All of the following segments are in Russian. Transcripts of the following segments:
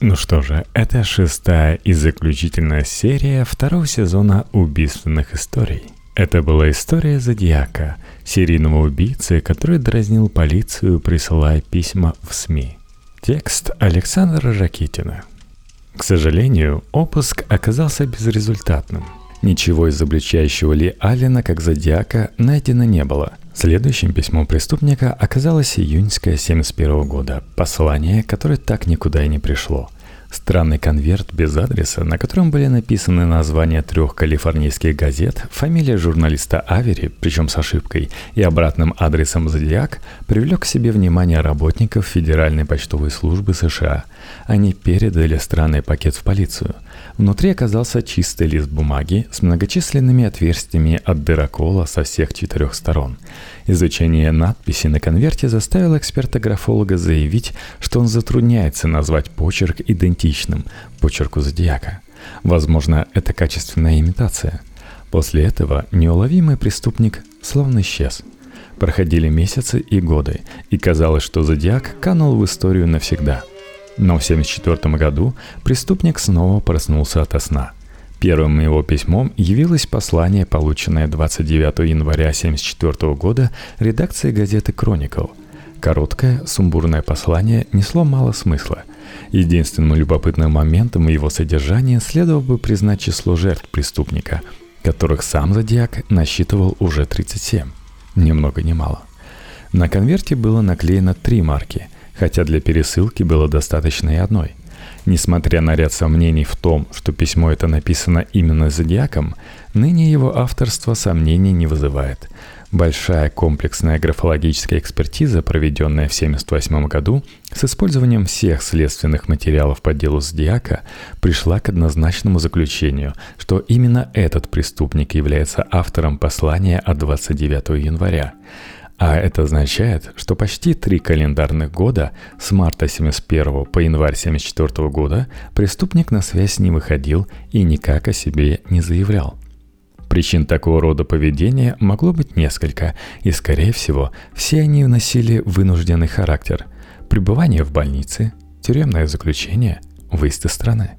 Ну что же, это шестая и заключительная серия второго сезона убийственных историй. Это была история Зодиака, серийного убийцы, который дразнил полицию, присылая письма в СМИ. Текст Александра Ракитина. К сожалению, обыск оказался безрезультатным. Ничего изобличающего Ли Аллена как Зодиака найдено не было – Следующим письмом преступника оказалось июньское 71 года, послание, которое так никуда и не пришло. Странный конверт без адреса, на котором были написаны названия трех калифорнийских газет, фамилия журналиста Авери, причем с ошибкой, и обратным адресом «Зодиак», привлек к себе внимание работников Федеральной почтовой службы США. Они передали странный пакет в полицию – Внутри оказался чистый лист бумаги с многочисленными отверстиями от дырокола со всех четырех сторон. Изучение надписи на конверте заставило эксперта-графолога заявить, что он затрудняется назвать почерк идентичным почерку зодиака. Возможно, это качественная имитация. После этого неуловимый преступник словно исчез. Проходили месяцы и годы, и казалось, что зодиак канул в историю навсегда – но в 1974 году преступник снова проснулся ото сна. Первым его письмом явилось послание, полученное 29 января 1974 года редакцией газеты «Кроникл». Короткое, сумбурное послание несло мало смысла. Единственным любопытным моментом его содержания следовало бы признать число жертв преступника, которых сам Зодиак насчитывал уже 37. Ни много ни мало. На конверте было наклеено три марки – хотя для пересылки было достаточно и одной. Несмотря на ряд сомнений в том, что письмо это написано именно зодиаком, ныне его авторство сомнений не вызывает. Большая комплексная графологическая экспертиза, проведенная в 1978 году с использованием всех следственных материалов по делу Зодиака, пришла к однозначному заключению, что именно этот преступник является автором послания от 29 января. А это означает, что почти три календарных года с марта 71 по январь 74 года преступник на связь не выходил и никак о себе не заявлял. Причин такого рода поведения могло быть несколько, и, скорее всего, все они носили вынужденный характер. Пребывание в больнице, тюремное заключение, выезд из страны.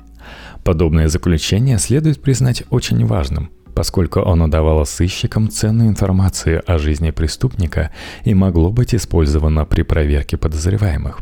Подобное заключение следует признать очень важным – поскольку оно давало сыщикам ценную информацию о жизни преступника и могло быть использовано при проверке подозреваемых.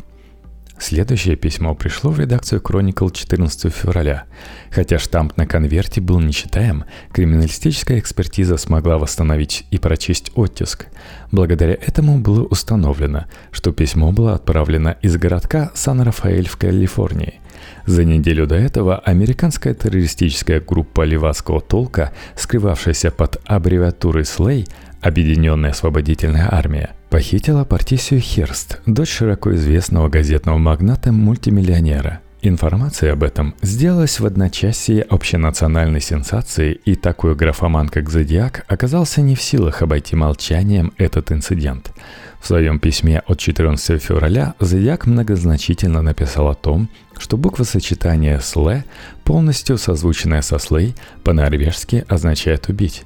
Следующее письмо пришло в редакцию Chronicle 14 февраля. Хотя штамп на конверте был нечитаем, криминалистическая экспертиза смогла восстановить и прочесть оттиск. Благодаря этому было установлено, что письмо было отправлено из городка Сан-Рафаэль в Калифорнии. За неделю до этого американская террористическая группа левацкого толка, скрывавшаяся под аббревиатурой SLAY, Объединенная освободительная армия, похитила Партисию Херст, дочь широко известного газетного магната-мультимиллионера. Информация об этом сделалась в одночасье общенациональной сенсацией, и такой графоман, как Зодиак, оказался не в силах обойти молчанием этот инцидент – в своем письме от 14 февраля Зодиак многозначительно написал о том, что буква сочетания «слэ», полностью созвученная со «слэй», по-норвежски означает «убить».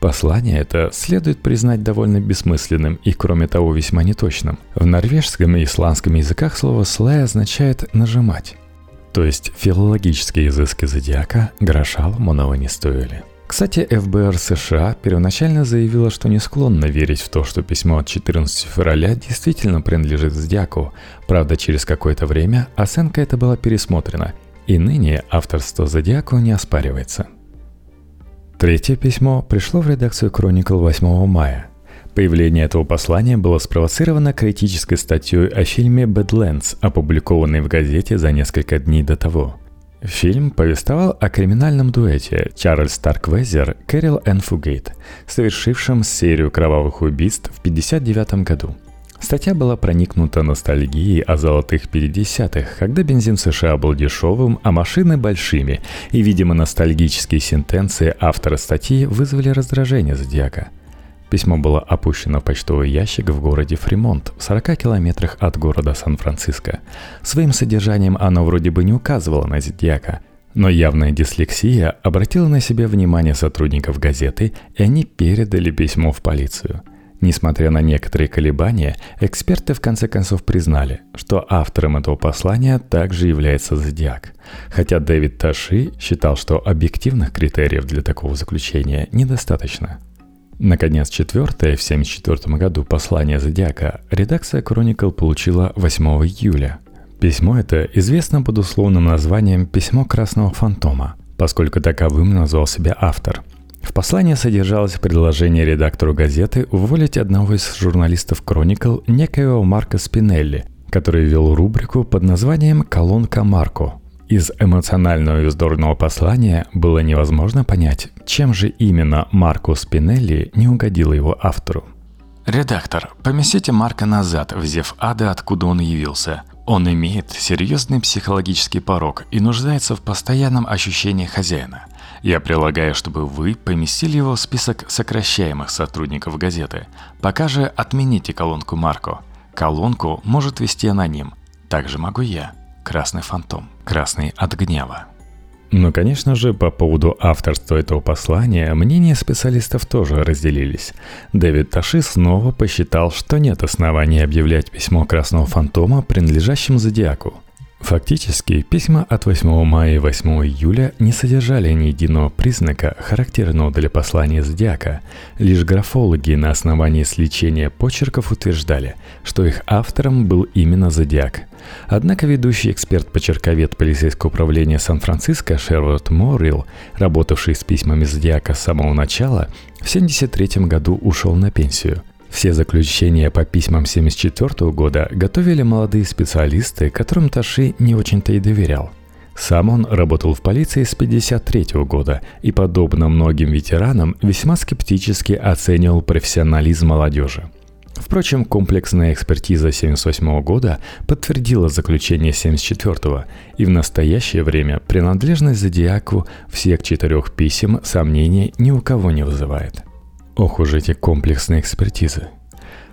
Послание это следует признать довольно бессмысленным и, кроме того, весьма неточным. В норвежском и исландском языках слово «слэй» означает «нажимать». То есть филологические изыски зодиака гроша ломаного не стоили. Кстати, ФБР США первоначально заявила, что не склонна верить в то, что письмо от 14 февраля действительно принадлежит Зодиаку. Правда, через какое-то время оценка эта была пересмотрена, и ныне авторство Зодиаку не оспаривается. Третье письмо пришло в редакцию Chronicle 8 мая. Появление этого послания было спровоцировано критической статьей о фильме «Badlands», опубликованной в газете за несколько дней до того – Фильм повествовал о криминальном дуэте Чарльз Старквезер Кэрил Энн Фугейт, совершившем серию кровавых убийств в 1959 году. Статья была проникнута ностальгией о золотых 50-х, когда бензин в США был дешевым, а машины большими, и, видимо, ностальгические сентенции автора статьи вызвали раздражение Зодиака – Письмо было опущено в почтовый ящик в городе Фримонт, в 40 километрах от города Сан-Франциско. Своим содержанием оно вроде бы не указывало на Зодиака, но явная дислексия обратила на себя внимание сотрудников газеты, и они передали письмо в полицию. Несмотря на некоторые колебания, эксперты в конце концов признали, что автором этого послания также является Зодиак. Хотя Дэвид Таши считал, что объективных критериев для такого заключения недостаточно. Наконец, четвертое в 1974 году послание Зодиака редакция Chronicle получила 8 июля. Письмо это известно под условным названием «Письмо Красного Фантома», поскольку таковым назвал себя автор – в послании содержалось предложение редактору газеты уволить одного из журналистов Chronicle, некоего Марка Спинелли, который вел рубрику под названием «Колонка Марко». Из эмоционального и вздорного послания было невозможно понять, чем же именно Марко Спинелли не угодил его автору. Редактор, поместите Марка назад в Зев Ада, откуда он явился. Он имеет серьезный психологический порог и нуждается в постоянном ощущении хозяина – я прилагаю, чтобы вы поместили его в список сокращаемых сотрудников газеты. Пока же отмените колонку Марко. Колонку может вести аноним. Также могу я. Красный фантом. Красный от гнева. Но, конечно же, по поводу авторства этого послания мнения специалистов тоже разделились. Дэвид Таши снова посчитал, что нет оснований объявлять письмо Красного Фантома принадлежащим Зодиаку – Фактически, письма от 8 мая и 8 июля не содержали ни единого признака, характерного для послания Зодиака. Лишь графологи на основании сличения почерков утверждали, что их автором был именно Зодиак. Однако ведущий эксперт-почерковед полицейского управления Сан-Франциско Шерлот Моррилл, работавший с письмами Зодиака с самого начала, в 1973 году ушел на пенсию – все заключения по письмам 1974 года готовили молодые специалисты, которым Таши не очень-то и доверял. Сам он работал в полиции с 1953 года и, подобно многим ветеранам, весьма скептически оценивал профессионализм молодежи. Впрочем, комплексная экспертиза 1978 года подтвердила заключение 1974 и в настоящее время принадлежность Зодиаку всех четырех писем сомнений ни у кого не вызывает. Ох уж эти комплексные экспертизы.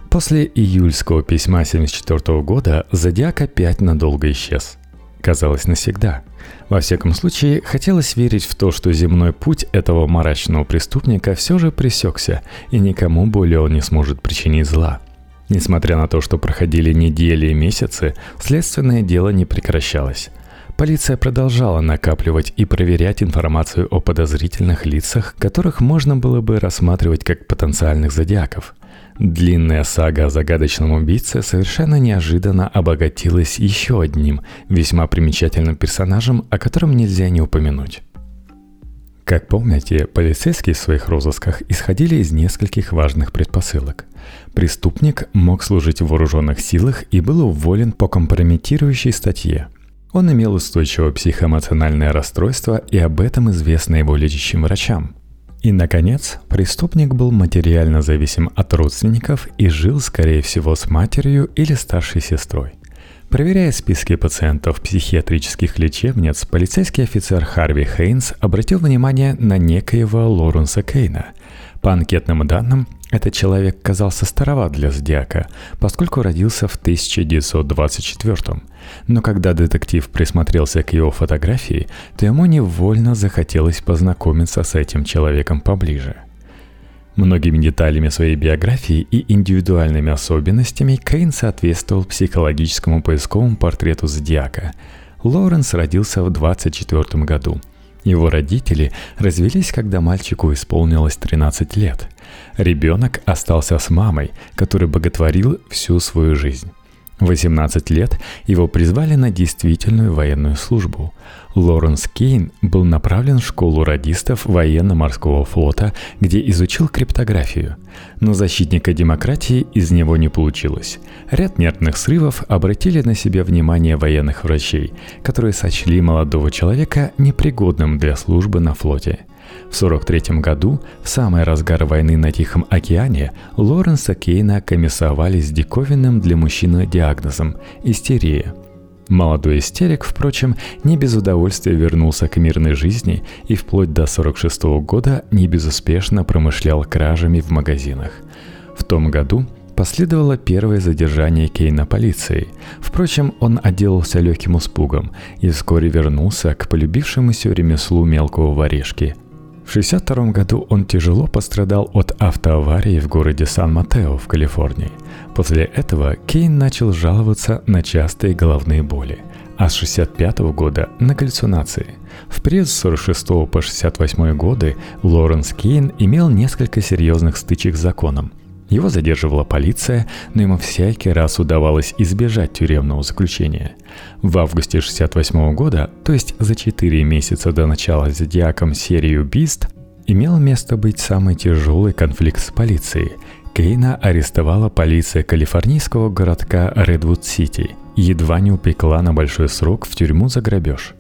После июльского письма 1974 года Зодиак опять надолго исчез. Казалось, навсегда. Во всяком случае, хотелось верить в то, что земной путь этого мрачного преступника все же пресекся, и никому более он не сможет причинить зла. Несмотря на то, что проходили недели и месяцы, следственное дело не прекращалось. Полиция продолжала накапливать и проверять информацию о подозрительных лицах, которых можно было бы рассматривать как потенциальных зодиаков. Длинная сага о загадочном убийце совершенно неожиданно обогатилась еще одним, весьма примечательным персонажем, о котором нельзя не упомянуть. Как помните, полицейские в своих розысках исходили из нескольких важных предпосылок. Преступник мог служить в вооруженных силах и был уволен по компрометирующей статье – он имел устойчивое психоэмоциональное расстройство, и об этом известно его лечащим врачам. И, наконец, преступник был материально зависим от родственников и жил, скорее всего, с матерью или старшей сестрой. Проверяя списки пациентов психиатрических лечебниц, полицейский офицер Харви Хейнс обратил внимание на некоего Лоренса Кейна. По анкетным данным, этот человек казался староват для зодиака, поскольку родился в 1924 Но когда детектив присмотрелся к его фотографии, то ему невольно захотелось познакомиться с этим человеком поближе. Многими деталями своей биографии и индивидуальными особенностями Кейн соответствовал психологическому поисковому портрету зодиака. Лоренс родился в 24 году – его родители развелись, когда мальчику исполнилось 13 лет. Ребенок остался с мамой, который боготворил всю свою жизнь. 18 лет его призвали на действительную военную службу. Лоренс Кейн был направлен в школу радистов военно-морского флота, где изучил криптографию. Но защитника демократии из него не получилось. Ряд нервных срывов обратили на себя внимание военных врачей, которые сочли молодого человека непригодным для службы на флоте – в 1943 году, в самый разгар войны на Тихом океане, Лоренса Кейна комиссовали с диковинным для мужчины диагнозом – истерия. Молодой истерик, впрочем, не без удовольствия вернулся к мирной жизни и вплоть до 1946 года не безуспешно промышлял кражами в магазинах. В том году Последовало первое задержание Кейна полицией. Впрочем, он отделался легким испугом и вскоре вернулся к полюбившемуся ремеслу мелкого воришки В 1962 году он тяжело пострадал от автоаварии в городе Сан-Матео в Калифорнии. После этого Кейн начал жаловаться на частые головные боли, а с 1965 года на галлюцинации. В период с 46 по 68 годы Лоренс Кейн имел несколько серьезных стычек с законом – его задерживала полиция, но ему всякий раз удавалось избежать тюремного заключения. В августе 1968 года, то есть за 4 месяца до начала «Зодиаком» серии убийств, имел место быть самый тяжелый конфликт с полицией. Кейна арестовала полиция калифорнийского городка Редвуд-Сити едва не упекла на большой срок в тюрьму за грабеж.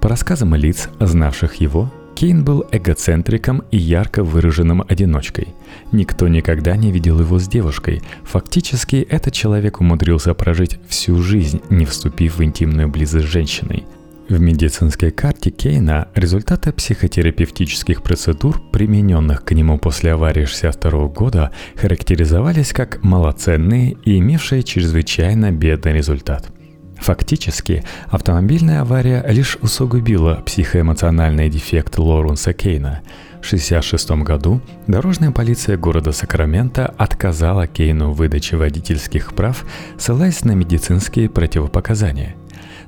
По рассказам лиц, знавших его, Кейн был эгоцентриком и ярко выраженным одиночкой. Никто никогда не видел его с девушкой. Фактически, этот человек умудрился прожить всю жизнь, не вступив в интимную близость с женщиной. В медицинской карте Кейна результаты психотерапевтических процедур, примененных к нему после аварии 1962 года, характеризовались как малоценные и имевшие чрезвычайно бедный результат – Фактически, автомобильная авария лишь усугубила психоэмоциональный дефект Лоренса Кейна. В 1966 году дорожная полиция города Сакраменто отказала Кейну в выдаче водительских прав, ссылаясь на медицинские противопоказания.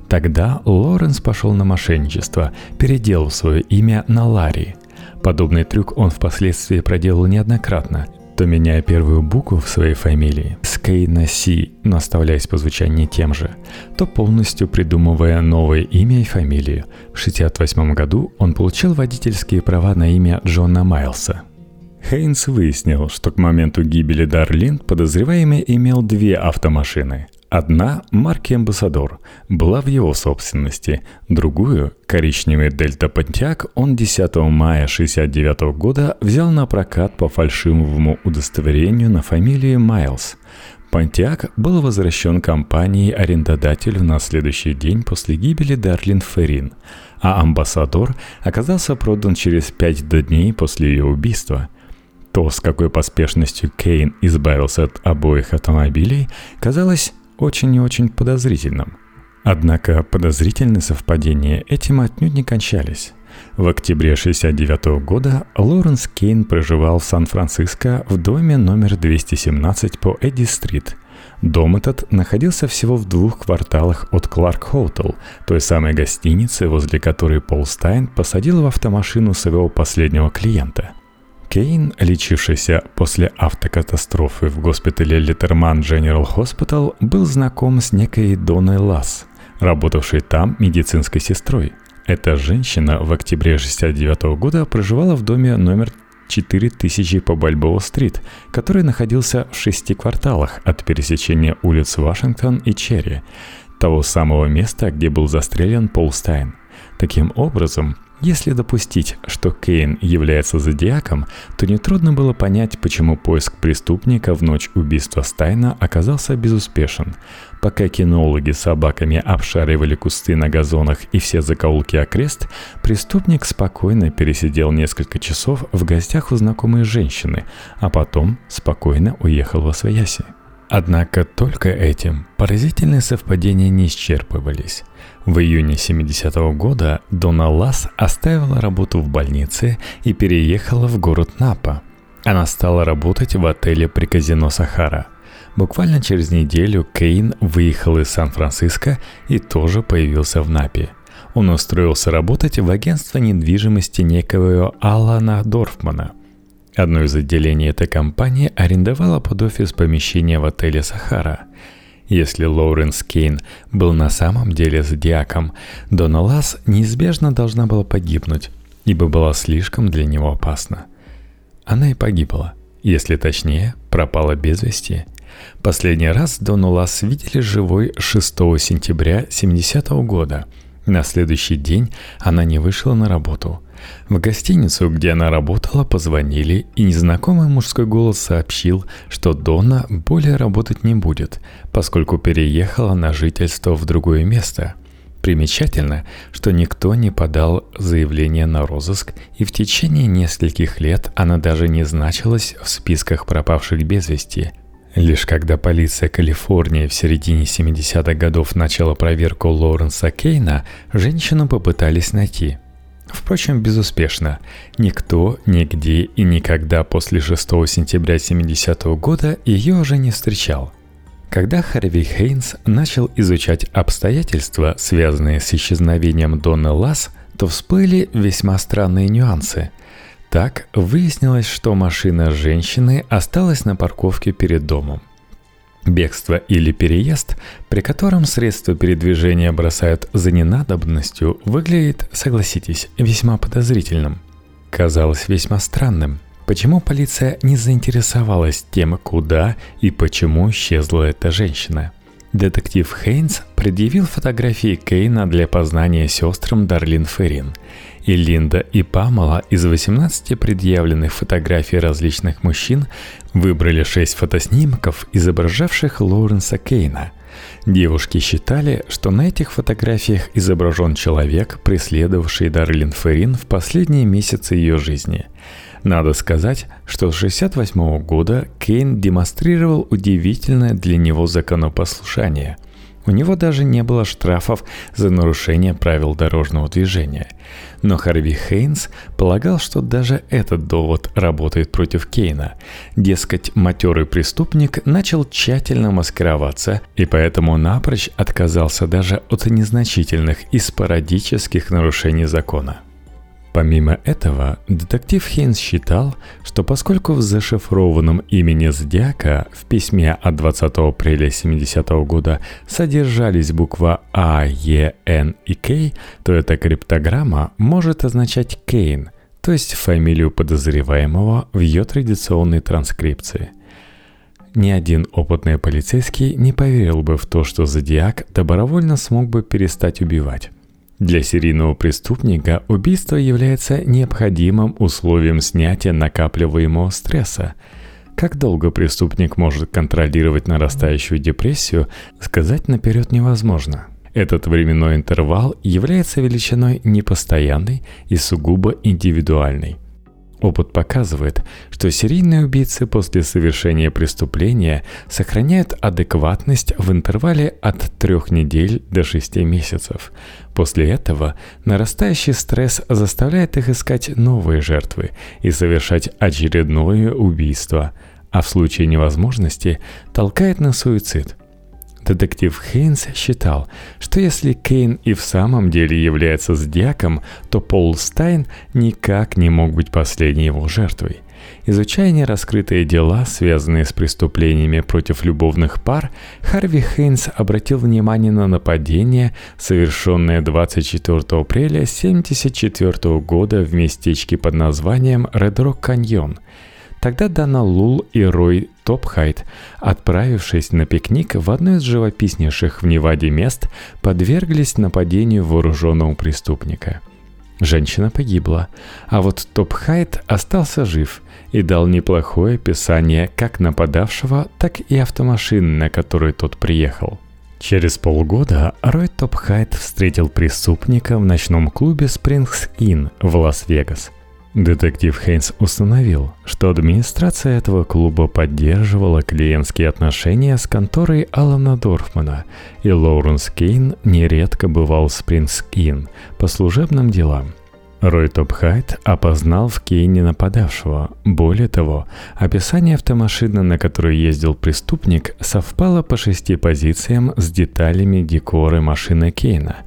Тогда Лоренс пошел на мошенничество, переделав свое имя на Ларри. Подобный трюк он впоследствии проделал неоднократно – то меняя первую букву в своей фамилии с Кей на Си, но оставляясь по звучанию тем же, то полностью придумывая новое имя и фамилию. В 1968 году он получил водительские права на имя Джона Майлса. Хейнс выяснил, что к моменту гибели Дарлин подозреваемый имел две автомашины – Одна, марки «Амбассадор», была в его собственности, другую, коричневый «Дельта Понтиак», он 10 мая 1969 года взял на прокат по фальшивому удостоверению на фамилию Майлз. Понтиак был возвращен компанией-арендодателю на следующий день после гибели Дарлин Феррин, а «Амбассадор» оказался продан через пять дней после ее убийства – то, с какой поспешностью Кейн избавился от обоих автомобилей, казалось очень и очень подозрительным. Однако подозрительные совпадения этим отнюдь не кончались. В октябре 1969 года Лоренс Кейн проживал в Сан-Франциско в доме номер 217 по Эдди-стрит. Дом этот находился всего в двух кварталах от Кларк Хоутел, той самой гостиницы, возле которой Пол Стайн посадил в автомашину своего последнего клиента – Кейн, лечившийся после автокатастрофы в госпитале Литерман General Hospital, был знаком с некой Доной Ласс, работавшей там медицинской сестрой. Эта женщина в октябре 1969 года проживала в доме номер 4000 по Бальбоу-стрит, который находился в шести кварталах от пересечения улиц Вашингтон и Черри, того самого места, где был застрелен Пол Стайн. Таким образом, если допустить, что Кейн является зодиаком, то нетрудно было понять, почему поиск преступника в ночь убийства Стайна оказался безуспешен. Пока кинологи с собаками обшаривали кусты на газонах и все закоулки окрест, преступник спокойно пересидел несколько часов в гостях у знакомой женщины, а потом спокойно уехал во свояси. Однако только этим поразительные совпадения не исчерпывались. В июне 70-го года Дона Лас оставила работу в больнице и переехала в город Напа. Она стала работать в отеле при казино Сахара. Буквально через неделю Кейн выехал из Сан-Франциско и тоже появился в Напе. Он устроился работать в агентство недвижимости некого Алана Дорфмана – Одно из отделений этой компании арендовало под офис помещение в отеле «Сахара». Если Лоуренс Кейн был на самом деле зодиаком, Дона Лас неизбежно должна была погибнуть, ибо была слишком для него опасна. Она и погибла, если точнее, пропала без вести. Последний раз Дону Лас видели живой 6 сентября 70 -го года. На следующий день она не вышла на работу – в гостиницу, где она работала, позвонили, и незнакомый мужской голос сообщил, что Дона более работать не будет, поскольку переехала на жительство в другое место. Примечательно, что никто не подал заявление на розыск, и в течение нескольких лет она даже не значилась в списках пропавших без вести – Лишь когда полиция Калифорнии в середине 70-х годов начала проверку Лоуренса Кейна, женщину попытались найти – Впрочем, безуспешно. Никто, нигде и никогда после 6 сентября 70 -го года ее уже не встречал. Когда Харви Хейнс начал изучать обстоятельства, связанные с исчезновением Донны Ласс, то всплыли весьма странные нюансы. Так выяснилось, что машина женщины осталась на парковке перед домом – Бегство или переезд, при котором средства передвижения бросают за ненадобностью, выглядит, согласитесь, весьма подозрительным. Казалось весьма странным, почему полиция не заинтересовалась тем, куда и почему исчезла эта женщина. Детектив Хейнс предъявил фотографии Кейна для познания сестрам Дарлин Феррин – и Линда и Памела из 18 предъявленных фотографий различных мужчин выбрали 6 фотоснимков, изображавших Лоуренса Кейна. Девушки считали, что на этих фотографиях изображен человек, преследовавший Дарлин Феррин в последние месяцы ее жизни. Надо сказать, что с 1968 года Кейн демонстрировал удивительное для него законопослушание – у него даже не было штрафов за нарушение правил дорожного движения. Но Харви Хейнс полагал, что даже этот довод работает против Кейна. Дескать, матерый преступник начал тщательно маскироваться и поэтому напрочь отказался даже от незначительных и спорадических нарушений закона. Помимо этого, детектив Хейнс считал, что поскольку в зашифрованном имени Зодиака в письме от 20 апреля 70 года содержались буква А, Е, Н и К, то эта криптограмма может означать Кейн, то есть фамилию подозреваемого в ее традиционной транскрипции. Ни один опытный полицейский не поверил бы в то, что Зодиак добровольно смог бы перестать убивать. Для серийного преступника убийство является необходимым условием снятия накапливаемого стресса. Как долго преступник может контролировать нарастающую депрессию, сказать наперед невозможно. Этот временной интервал является величиной непостоянной и сугубо индивидуальной. Опыт показывает, что серийные убийцы после совершения преступления сохраняют адекватность в интервале от трех недель до шести месяцев. После этого нарастающий стресс заставляет их искать новые жертвы и совершать очередное убийство, а в случае невозможности толкает на суицид – Детектив Хейнс считал, что если Кейн и в самом деле является зодиаком, то Пол Стайн никак не мог быть последней его жертвой. Изучая нераскрытые дела, связанные с преступлениями против любовных пар, Харви Хейнс обратил внимание на нападение, совершенное 24 апреля 1974 года в местечке под названием Ред Рок Каньон – Тогда Дана Лул и Рой Топхайт, отправившись на пикник в одно из живописнейших в Неваде мест, подверглись нападению вооруженного преступника. Женщина погибла, а вот Топхайт остался жив и дал неплохое описание как нападавшего, так и автомашины, на которой тот приехал. Через полгода Рой Топхайт встретил преступника в ночном клубе Springs Inn в Лас-Вегас – Детектив Хейнс установил, что администрация этого клуба поддерживала клиентские отношения с конторой Алана Дорфмана, и Лоуренс Кейн нередко бывал в Спрингс-Инн по служебным делам. Рой Топхайт опознал в Кейне нападавшего. Более того, описание автомашины, на которой ездил преступник, совпало по шести позициям с деталями декора машины Кейна –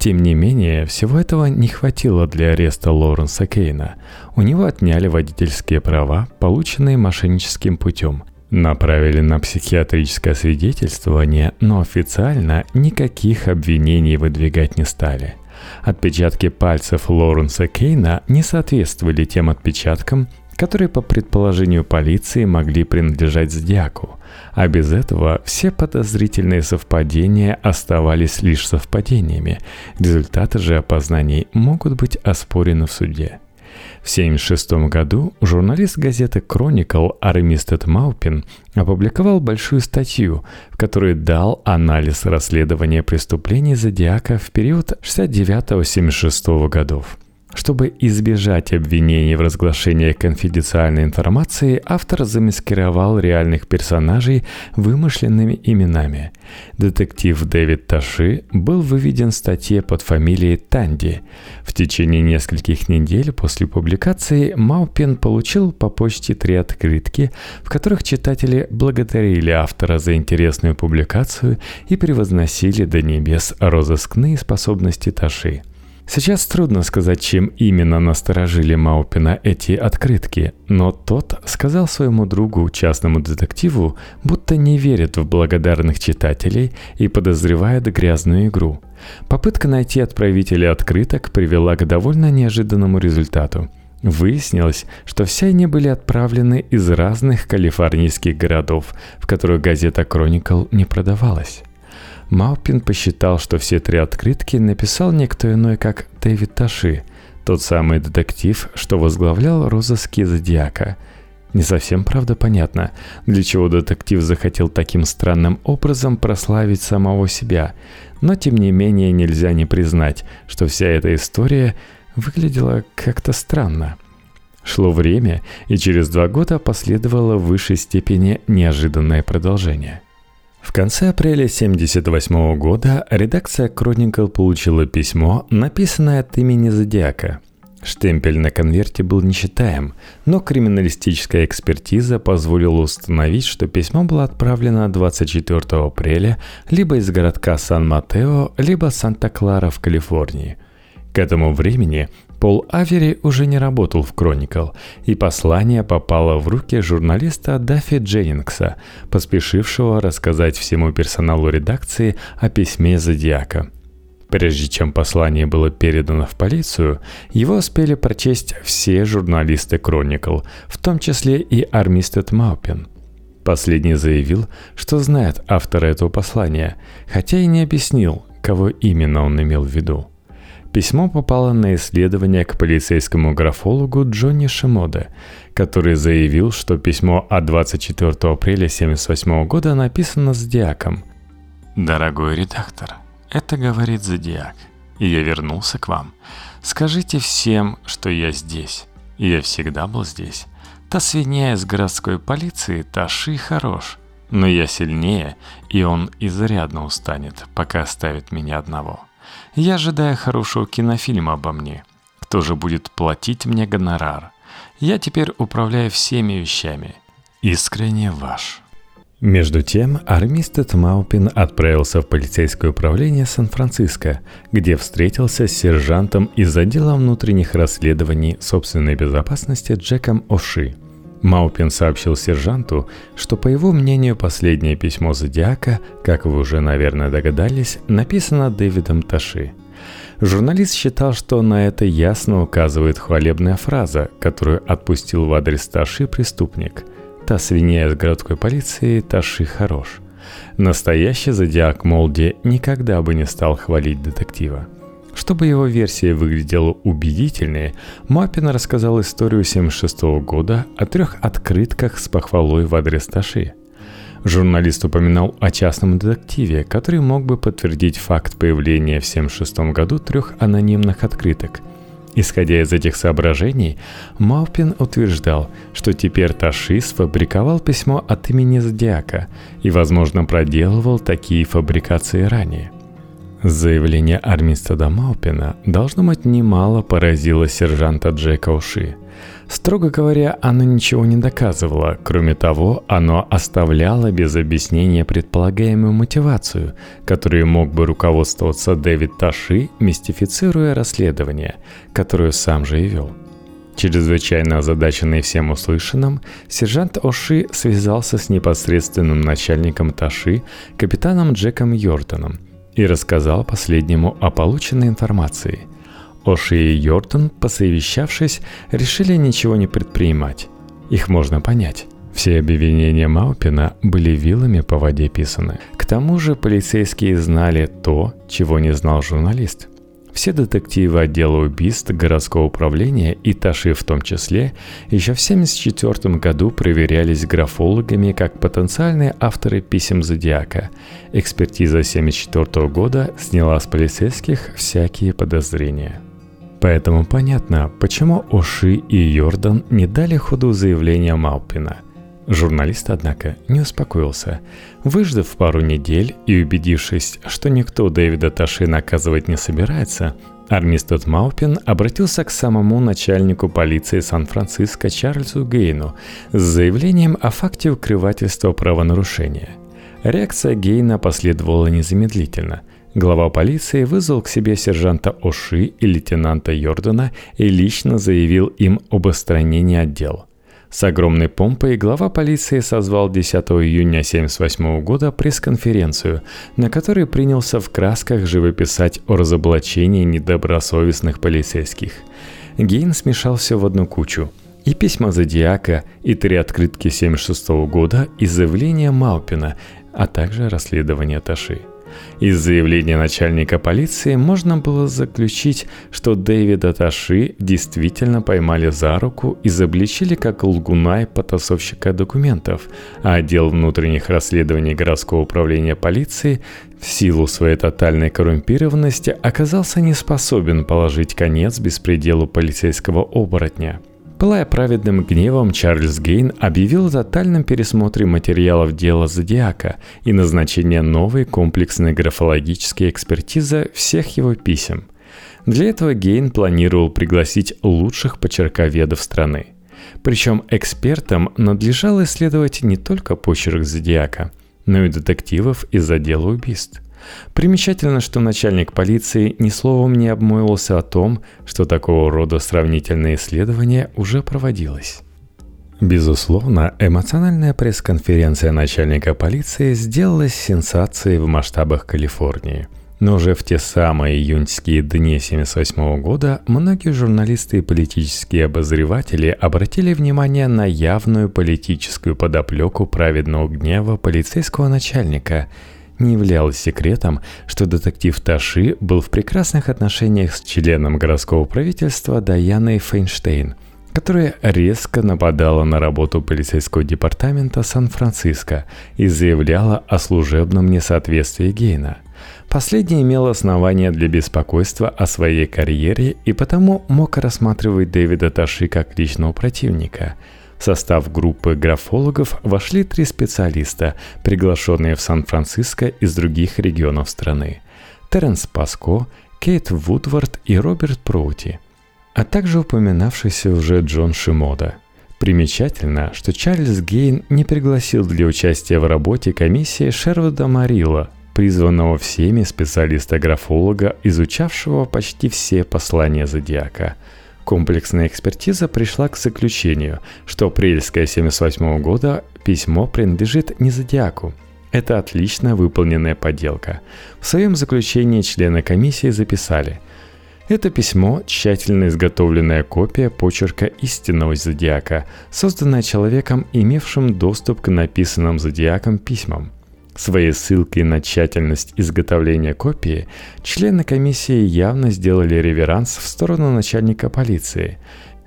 тем не менее, всего этого не хватило для ареста Лоренса Кейна. У него отняли водительские права, полученные мошенническим путем. Направили на психиатрическое свидетельствование, но официально никаких обвинений выдвигать не стали. Отпечатки пальцев Лоренса Кейна не соответствовали тем отпечаткам, которые по предположению полиции могли принадлежать Зодиаку. А без этого все подозрительные совпадения оставались лишь совпадениями. Результаты же опознаний могут быть оспорены в суде. В 1976 году журналист газеты Chronicle Армистед Маупин опубликовал большую статью, в которой дал анализ расследования преступлений Зодиака в период 69-76 годов – Чтобы избежать обвинений в разглашении конфиденциальной информации, автор замаскировал реальных персонажей вымышленными именами. Детектив Дэвид Таши был выведен в статье под фамилией Танди. В течение нескольких недель после публикации Маупин получил по почте три открытки, в которых читатели благодарили автора за интересную публикацию и превозносили до небес розыскные способности Таши. Сейчас трудно сказать, чем именно насторожили Маупина эти открытки, но тот сказал своему другу, частному детективу, будто не верит в благодарных читателей и подозревает грязную игру. Попытка найти отправителя открыток привела к довольно неожиданному результату. Выяснилось, что все они были отправлены из разных калифорнийских городов, в которых газета «Кроникл» не продавалась. Маупин посчитал, что все три открытки написал никто иной, как Дэвид Таши, тот самый детектив, что возглавлял розыски Зодиака. Не совсем, правда, понятно, для чего детектив захотел таким странным образом прославить самого себя, но тем не менее нельзя не признать, что вся эта история выглядела как-то странно. Шло время, и через два года последовало в высшей степени неожиданное продолжение – в конце апреля 1978 года редакция Chronicle получила письмо, написанное от имени Зодиака. Штемпель на конверте был нечитаем, но криминалистическая экспертиза позволила установить, что письмо было отправлено 24 апреля либо из городка Сан-Матео, либо Санта-Клара в Калифорнии. К этому времени Пол Авери уже не работал в Chronicle, и послание попало в руки журналиста Даффи Дженнингса, поспешившего рассказать всему персоналу редакции о письме Зодиака. Прежде чем послание было передано в полицию, его успели прочесть все журналисты Chronicle, в том числе и Армистед Маупин. Последний заявил, что знает автора этого послания, хотя и не объяснил, кого именно он имел в виду. Письмо попало на исследование к полицейскому графологу Джонни Шимоде, который заявил, что письмо от 24 апреля 1978 года написано Зодиаком. «Дорогой редактор, это говорит Зодиак, и я вернулся к вам. Скажите всем, что я здесь. Я всегда был здесь. Та свинья из городской полиции, Таши хорош. Но я сильнее, и он изрядно устанет, пока оставит меня одного». Я ожидаю хорошего кинофильма обо мне. Кто же будет платить мне гонорар? Я теперь управляю всеми вещами. Искренне ваш. Между тем, Армистед Маупин отправился в полицейское управление Сан-Франциско, где встретился с сержантом из отдела внутренних расследований собственной безопасности Джеком Оши – Маупин сообщил сержанту, что, по его мнению, последнее письмо Зодиака, как вы уже, наверное, догадались, написано Дэвидом Таши. Журналист считал, что на это ясно указывает хвалебная фраза, которую отпустил в адрес Таши преступник. «Та свинья из городской полиции, Таши хорош». Настоящий зодиак Молди никогда бы не стал хвалить детектива – чтобы его версия выглядела убедительнее, Маппин рассказал историю 1976 года о трех открытках с похвалой в адрес Таши. Журналист упоминал о частном детективе, который мог бы подтвердить факт появления в 1976 году трех анонимных открыток. Исходя из этих соображений, Малпин утверждал, что теперь Таши сфабриковал письмо от имени Зодиака и, возможно, проделывал такие фабрикации ранее – Заявление Армистеда Маупина, должно быть, немало поразило сержанта Джека Уши. Строго говоря, оно ничего не доказывало, кроме того, оно оставляло без объяснения предполагаемую мотивацию, которой мог бы руководствоваться Дэвид Таши, мистифицируя расследование, которое сам же и вел. Чрезвычайно озадаченный всем услышанным, сержант Оши связался с непосредственным начальником Таши, капитаном Джеком Йортоном – и рассказал последнему о полученной информации. Оши и Йортон, посовещавшись, решили ничего не предпринимать. Их можно понять. Все обвинения Маупина были вилами по воде писаны. К тому же полицейские знали то, чего не знал журналист. Все детективы отдела убийств городского управления и Таши в том числе еще в 1974 году проверялись графологами как потенциальные авторы писем Зодиака. Экспертиза 1974 года сняла с полицейских всякие подозрения. Поэтому понятно, почему Оши и Йордан не дали ходу заявления Малпина. Журналист, однако, не успокоился. Выждав пару недель и убедившись, что никто Дэвида Таши наказывать не собирается, Армистед Маупин обратился к самому начальнику полиции Сан-Франциско Чарльзу Гейну с заявлением о факте укрывательства правонарушения. Реакция Гейна последовала незамедлительно – Глава полиции вызвал к себе сержанта Оши и лейтенанта Йордана и лично заявил им об отстранении отдела. С огромной помпой глава полиции созвал 10 июня 1978 года пресс-конференцию, на которой принялся в красках живописать о разоблачении недобросовестных полицейских. Гейн смешал все в одну кучу. И письма Зодиака, и три открытки 1976 года, и заявление Малпина, а также расследование Таши – из заявления начальника полиции можно было заключить, что Дэвида Таши действительно поймали за руку и забличили как лгуна и потасовщика документов, а отдел внутренних расследований городского управления полиции в силу своей тотальной коррумпированности оказался не способен положить конец беспределу полицейского оборотня – Пылая праведным гневом, Чарльз Гейн объявил о тотальном пересмотре материалов дела Зодиака и назначение новой комплексной графологической экспертизы всех его писем. Для этого Гейн планировал пригласить лучших почерковедов страны. Причем экспертам надлежало исследовать не только почерк Зодиака, но и детективов из отдела убийств – Примечательно, что начальник полиции ни словом не обмолвился о том, что такого рода сравнительное исследование уже проводилось. Безусловно, эмоциональная пресс-конференция начальника полиции сделалась сенсацией в масштабах Калифорнии. Но уже в те самые июньские дни 1978 года многие журналисты и политические обозреватели обратили внимание на явную политическую подоплеку праведного гнева полицейского начальника – не являлось секретом, что детектив Таши был в прекрасных отношениях с членом городского правительства Даяной Фейнштейн, которая резко нападала на работу полицейского департамента Сан-Франциско и заявляла о служебном несоответствии Гейна. Последний имел основания для беспокойства о своей карьере и потому мог рассматривать Дэвида Таши как личного противника – в состав группы графологов вошли три специалиста, приглашенные в Сан-Франциско из других регионов страны. Теренс Паско, Кейт Вудвард и Роберт Проути, а также упоминавшийся уже Джон Шимода. Примечательно, что Чарльз Гейн не пригласил для участия в работе комиссии Шервуда Марила, призванного всеми специалиста-графолога, изучавшего почти все послания Зодиака – Комплексная экспертиза пришла к заключению, что апрельское 78 года письмо принадлежит не Зодиаку. Это отлично выполненная подделка. В своем заключении члены комиссии записали – это письмо – тщательно изготовленная копия почерка истинного зодиака, созданная человеком, имевшим доступ к написанным зодиаком письмам – Своей ссылкой на тщательность изготовления копии члены комиссии явно сделали реверанс в сторону начальника полиции.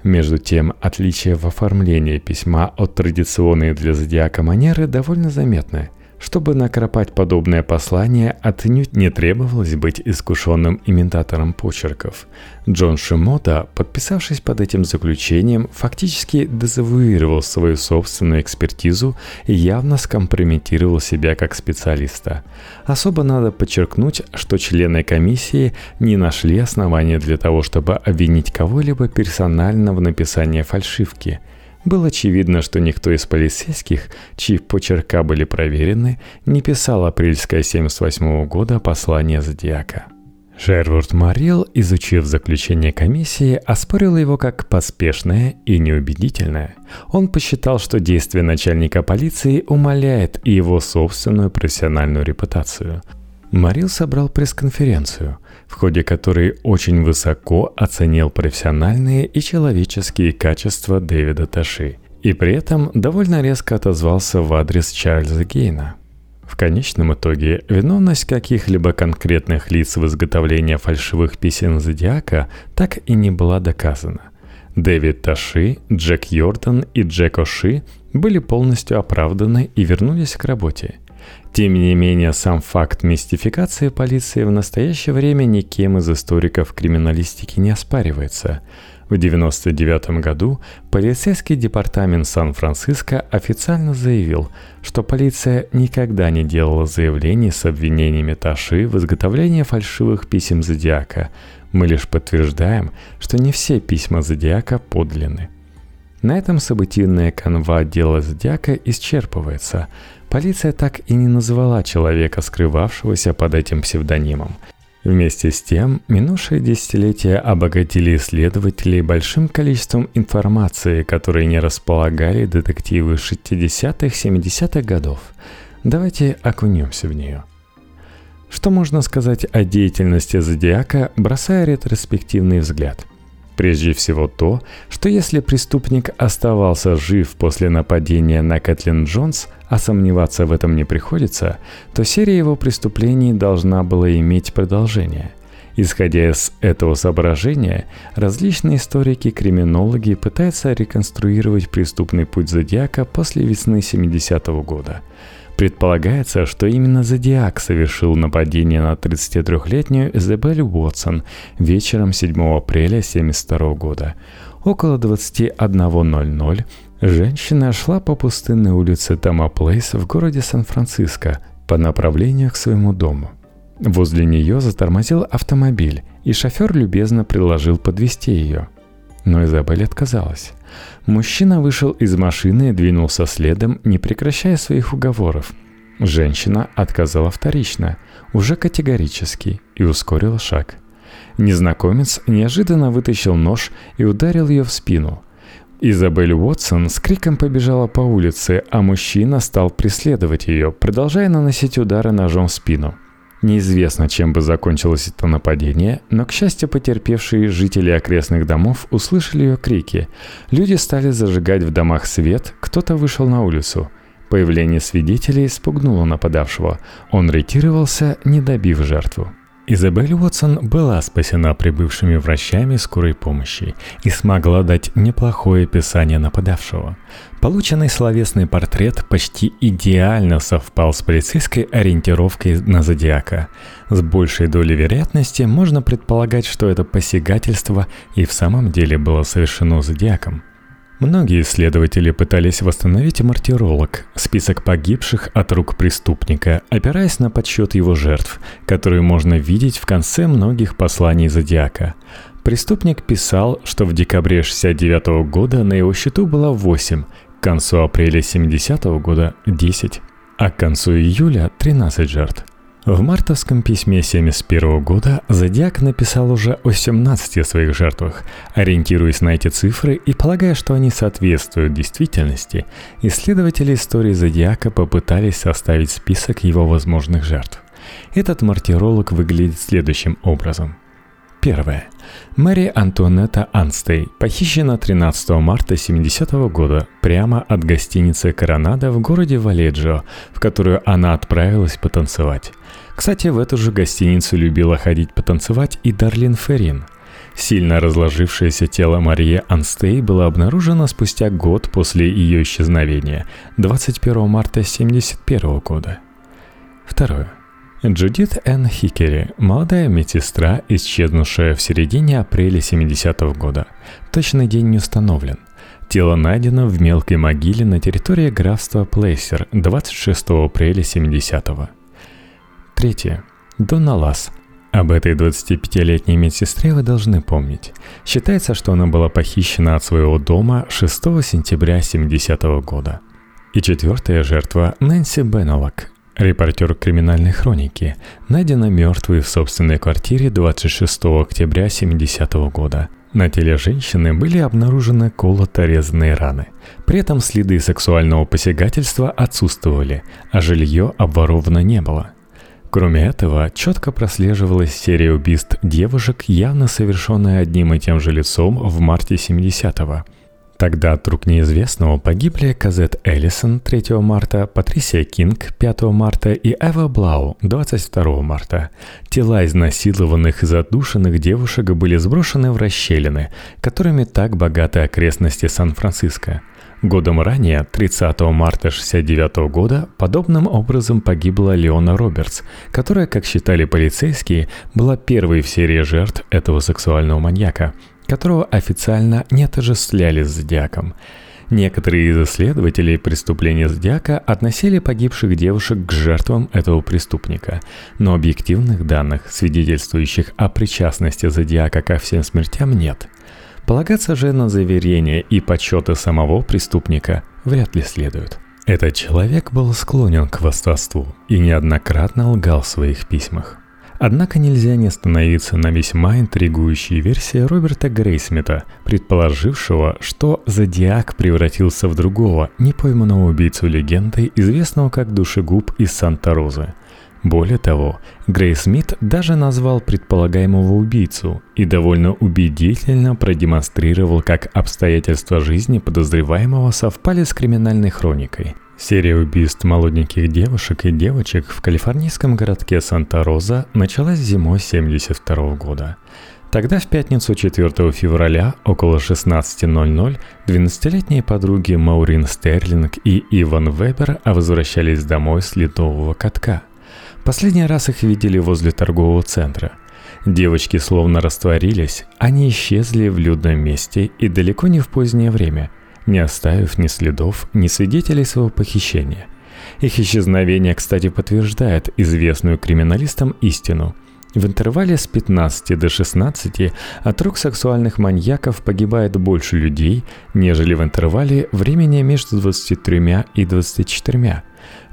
Между тем, отличие в оформлении письма от традиционной для зодиака манеры довольно заметны – чтобы накропать подобное послание, отнюдь не требовалось быть искушенным имитатором почерков. Джон Шимота, подписавшись под этим заключением, фактически дезавуировал свою собственную экспертизу и явно скомпрометировал себя как специалиста. Особо надо подчеркнуть, что члены комиссии не нашли основания для того, чтобы обвинить кого-либо персонально в написании фальшивки – было очевидно, что никто из полицейских, чьи почерка были проверены, не писал апрельское 78 года послание Зодиака. Шервуд Марил, изучив заключение комиссии, оспорил его как поспешное и неубедительное. Он посчитал, что действие начальника полиции умаляет и его собственную профессиональную репутацию. Марил собрал пресс-конференцию в ходе которой очень высоко оценил профессиональные и человеческие качества Дэвида Таши, и при этом довольно резко отозвался в адрес Чарльза Гейна. В конечном итоге виновность каких-либо конкретных лиц в изготовлении фальшивых писем Зодиака так и не была доказана. Дэвид Таши, Джек Йордан и Джек Оши были полностью оправданы и вернулись к работе – Тем не менее, сам факт мистификации полиции в настоящее время никем из историков криминалистики не оспаривается. В 1999 году полицейский департамент Сан-Франциско официально заявил, что полиция никогда не делала заявлений с обвинениями Таши в изготовлении фальшивых писем Зодиака. Мы лишь подтверждаем, что не все письма Зодиака подлинны. На этом событийная канва дела Зодиака исчерпывается. Полиция так и не назвала человека, скрывавшегося под этим псевдонимом. Вместе с тем, минувшие десятилетия обогатили исследователей большим количеством информации, которой не располагали детективы 60-70-х годов. Давайте окунемся в нее. Что можно сказать о деятельности Зодиака, бросая ретроспективный взгляд – Прежде всего то, что если преступник оставался жив после нападения на Кэтлин Джонс, а сомневаться в этом не приходится, то серия его преступлений должна была иметь продолжение. Исходя из этого соображения, различные историки-криминологи пытаются реконструировать преступный путь Зодиака после весны 70-го года – Предполагается, что именно Зодиак совершил нападение на 33-летнюю Изабель Уотсон вечером 7 апреля 1972 года. Около 21.00 женщина шла по пустынной улице Тома Плейс в городе Сан-Франциско по направлению к своему дому. Возле нее затормозил автомобиль, и шофер любезно предложил подвести ее. Но Изабель отказалась. Мужчина вышел из машины и двинулся следом, не прекращая своих уговоров. Женщина отказала вторично, уже категорически, и ускорила шаг. Незнакомец неожиданно вытащил нож и ударил ее в спину. Изабель Уотсон с криком побежала по улице, а мужчина стал преследовать ее, продолжая наносить удары ножом в спину – Неизвестно, чем бы закончилось это нападение, но, к счастью, потерпевшие жители окрестных домов услышали ее крики. Люди стали зажигать в домах свет, кто-то вышел на улицу. Появление свидетелей спугнуло нападавшего. Он ретировался, не добив жертву. Изабель Уотсон была спасена прибывшими врачами скорой помощи и смогла дать неплохое описание нападавшего. Полученный словесный портрет почти идеально совпал с полицейской ориентировкой на зодиака. С большей долей вероятности можно предполагать, что это посягательство и в самом деле было совершено зодиаком – Многие исследователи пытались восстановить мартиролог, список погибших от рук преступника, опираясь на подсчет его жертв, которые можно видеть в конце многих посланий Зодиака. Преступник писал, что в декабре 69 года на его счету было 8, к концу апреля 70 года – 10, а к концу июля – 13 жертв. В мартовском письме 1971 года Зодиак написал уже о 17 своих жертвах. Ориентируясь на эти цифры и полагая, что они соответствуют действительности, исследователи истории Зодиака попытались составить список его возможных жертв. Этот мартиролог выглядит следующим образом. Первое. Мэри Антуанетта Анстей похищена 13 марта 70 -го года прямо от гостиницы «Коронада» в городе Валеджио, в которую она отправилась потанцевать. Кстати, в эту же гостиницу любила ходить потанцевать и Дарлин Феррин. Сильно разложившееся тело Марии Анстей было обнаружено спустя год после ее исчезновения, 21 марта 1971 года. Второе. Джудит Энн Хикери, молодая медсестра, исчезнувшая в середине апреля 70-го года. Точный день не установлен. Тело найдено в мелкой могиле на территории графства Плейсер 26 апреля 70-го. Третье. Донна Лас. Об этой 25-летней медсестре вы должны помнить. Считается, что она была похищена от своего дома 6 сентября 70-го года. И четвертая жертва – Нэнси Беннелок, Репортер криминальной хроники найдена мертвой в собственной квартире 26 октября 70 года. На теле женщины были обнаружены колото-резанные раны. При этом следы сексуального посягательства отсутствовали, а жилье обворовано не было. Кроме этого, четко прослеживалась серия убийств девушек, явно совершенная одним и тем же лицом в марте 70-го – Тогда от рук неизвестного погибли Казет Эллисон 3 марта, Патрисия Кинг 5 марта и Эва Блау 22 марта. Тела изнасилованных и задушенных девушек были сброшены в расщелины, которыми так богаты окрестности Сан-Франциско. Годом ранее, 30 марта 1969 года, подобным образом погибла Леона Робертс, которая, как считали полицейские, была первой в серии жертв этого сексуального маньяка, которого официально не отождествляли с Зодиаком. Некоторые из исследователей преступления Зодиака относили погибших девушек к жертвам этого преступника, но объективных данных, свидетельствующих о причастности Зодиака ко всем смертям, нет – Полагаться же на заверения и подсчеты самого преступника вряд ли следует. Этот человек был склонен к восторству и неоднократно лгал в своих письмах. Однако нельзя не остановиться на весьма интригующей версии Роберта Грейсмита, предположившего, что Зодиак превратился в другого, непойманного убийцу легенды, известного как Душегуб из Санта-Розы – более того, Грей Смит даже назвал предполагаемого убийцу и довольно убедительно продемонстрировал, как обстоятельства жизни подозреваемого совпали с криминальной хроникой. Серия убийств молоденьких девушек и девочек в калифорнийском городке Санта-Роза началась зимой 1972 года. Тогда в пятницу 4 февраля около 16.00 12-летние подруги Маурин Стерлинг и Иван Вебер возвращались домой с литового катка – Последний раз их видели возле торгового центра. Девочки словно растворились, они исчезли в людном месте и далеко не в позднее время, не оставив ни следов, ни свидетелей своего похищения. Их исчезновение, кстати, подтверждает известную криминалистам истину. В интервале с 15 до 16 от рук сексуальных маньяков погибает больше людей, нежели в интервале времени между 23 и 24.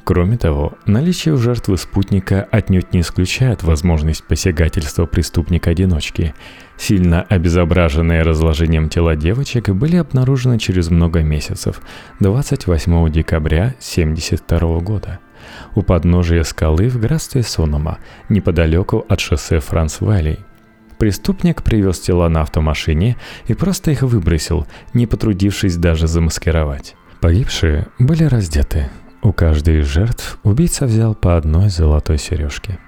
Кроме того, наличие у жертвы спутника отнюдь не исключает возможность посягательства преступника-одиночки. Сильно обезображенные разложением тела девочек были обнаружены через много месяцев, 28 декабря 1972 года. У подножия скалы в графстве Сонома, неподалеку от шоссе Франс-Валлей. Преступник привез тела на автомашине и просто их выбросил, не потрудившись даже замаскировать. Погибшие были раздеты, у каждой из жертв убийца взял по одной золотой сережке.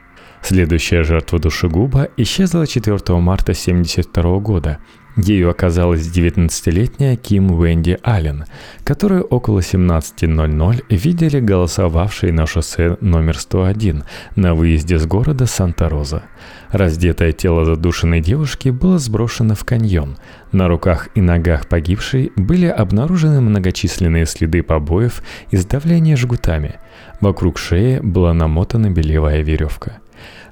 Следующая жертва душегуба исчезла 4 марта 1972 года – Ею оказалась 19-летняя Ким Уэнди Аллен, которую около 17.00 видели голосовавшие на шоссе номер 101 на выезде с города Санта-Роза. Раздетое тело задушенной девушки было сброшено в каньон. На руках и ногах погибшей были обнаружены многочисленные следы побоев и сдавления жгутами. Вокруг шеи была намотана белевая веревка.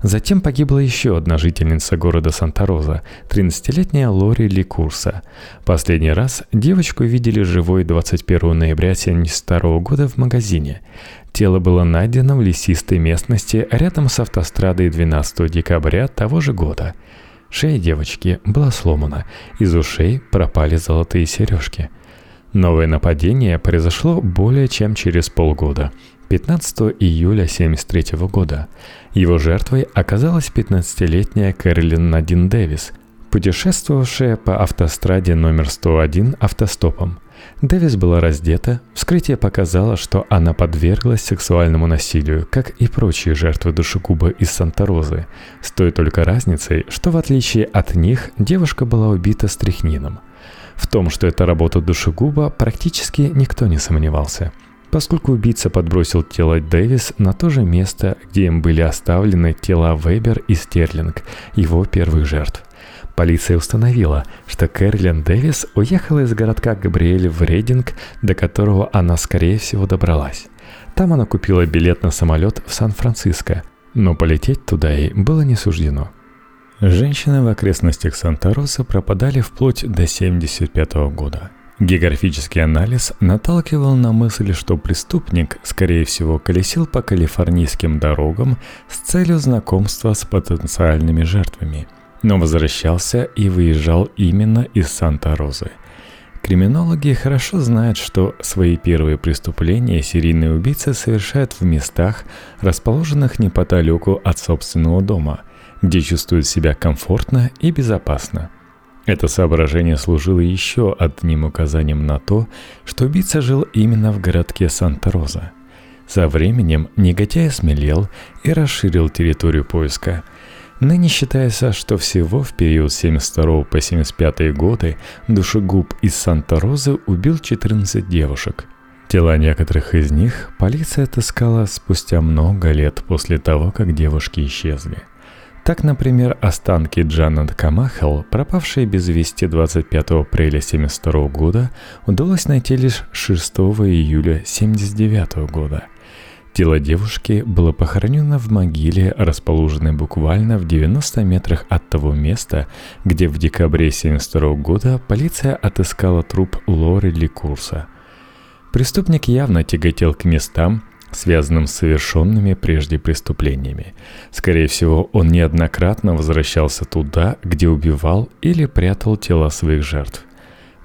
Затем погибла еще одна жительница города Санта-Роза, 13-летняя Лори Ликурса. Последний раз девочку видели живой 21 ноября 1972 года в магазине. Тело было найдено в лесистой местности рядом с автострадой 12 декабря того же года. Шея девочки была сломана, из ушей пропали золотые сережки. Новое нападение произошло более чем через полгода – 15 июля 1973 года. Его жертвой оказалась 15-летняя Кэролин Надин Дэвис, путешествовавшая по автостраде номер 101 автостопом. Дэвис была раздета, вскрытие показало, что она подверглась сексуальному насилию, как и прочие жертвы душегуба из Санта-Розы, с той только разницей, что в отличие от них девушка была убита стрихнином. В том, что это работа душегуба, практически никто не сомневался – поскольку убийца подбросил тело Дэвис на то же место, где им были оставлены тела Вебер и Стерлинг, его первых жертв. Полиция установила, что Кэролин Дэвис уехала из городка Габриэль в Рейдинг, до которого она, скорее всего, добралась. Там она купила билет на самолет в Сан-Франциско, но полететь туда ей было не суждено. Женщины в окрестностях Санта-Роса пропадали вплоть до 1975 года – Географический анализ наталкивал на мысль, что преступник, скорее всего, колесил по калифорнийским дорогам с целью знакомства с потенциальными жертвами, но возвращался и выезжал именно из Санта-Розы. Криминологи хорошо знают, что свои первые преступления серийные убийцы совершают в местах, расположенных неподалеку от собственного дома, где чувствуют себя комфортно и безопасно – это соображение служило еще одним указанием на то, что убийца жил именно в городке Санта-Роза. Со временем негодяй осмелел и расширил территорию поиска. Ныне считается, что всего в период 72 по 75 годы душегуб из Санта-Розы убил 14 девушек. Тела некоторых из них полиция отыскала спустя много лет после того, как девушки исчезли. Так, например, останки Джанет Камахел, пропавшие без вести 25 апреля 1972 года, удалось найти лишь 6 июля 1979 года. Тело девушки было похоронено в могиле, расположенной буквально в 90 метрах от того места, где в декабре 1972 года полиция отыскала труп Лори Ликурса. Преступник явно тяготел к местам, связанным с совершенными прежде преступлениями. Скорее всего, он неоднократно возвращался туда, где убивал или прятал тела своих жертв.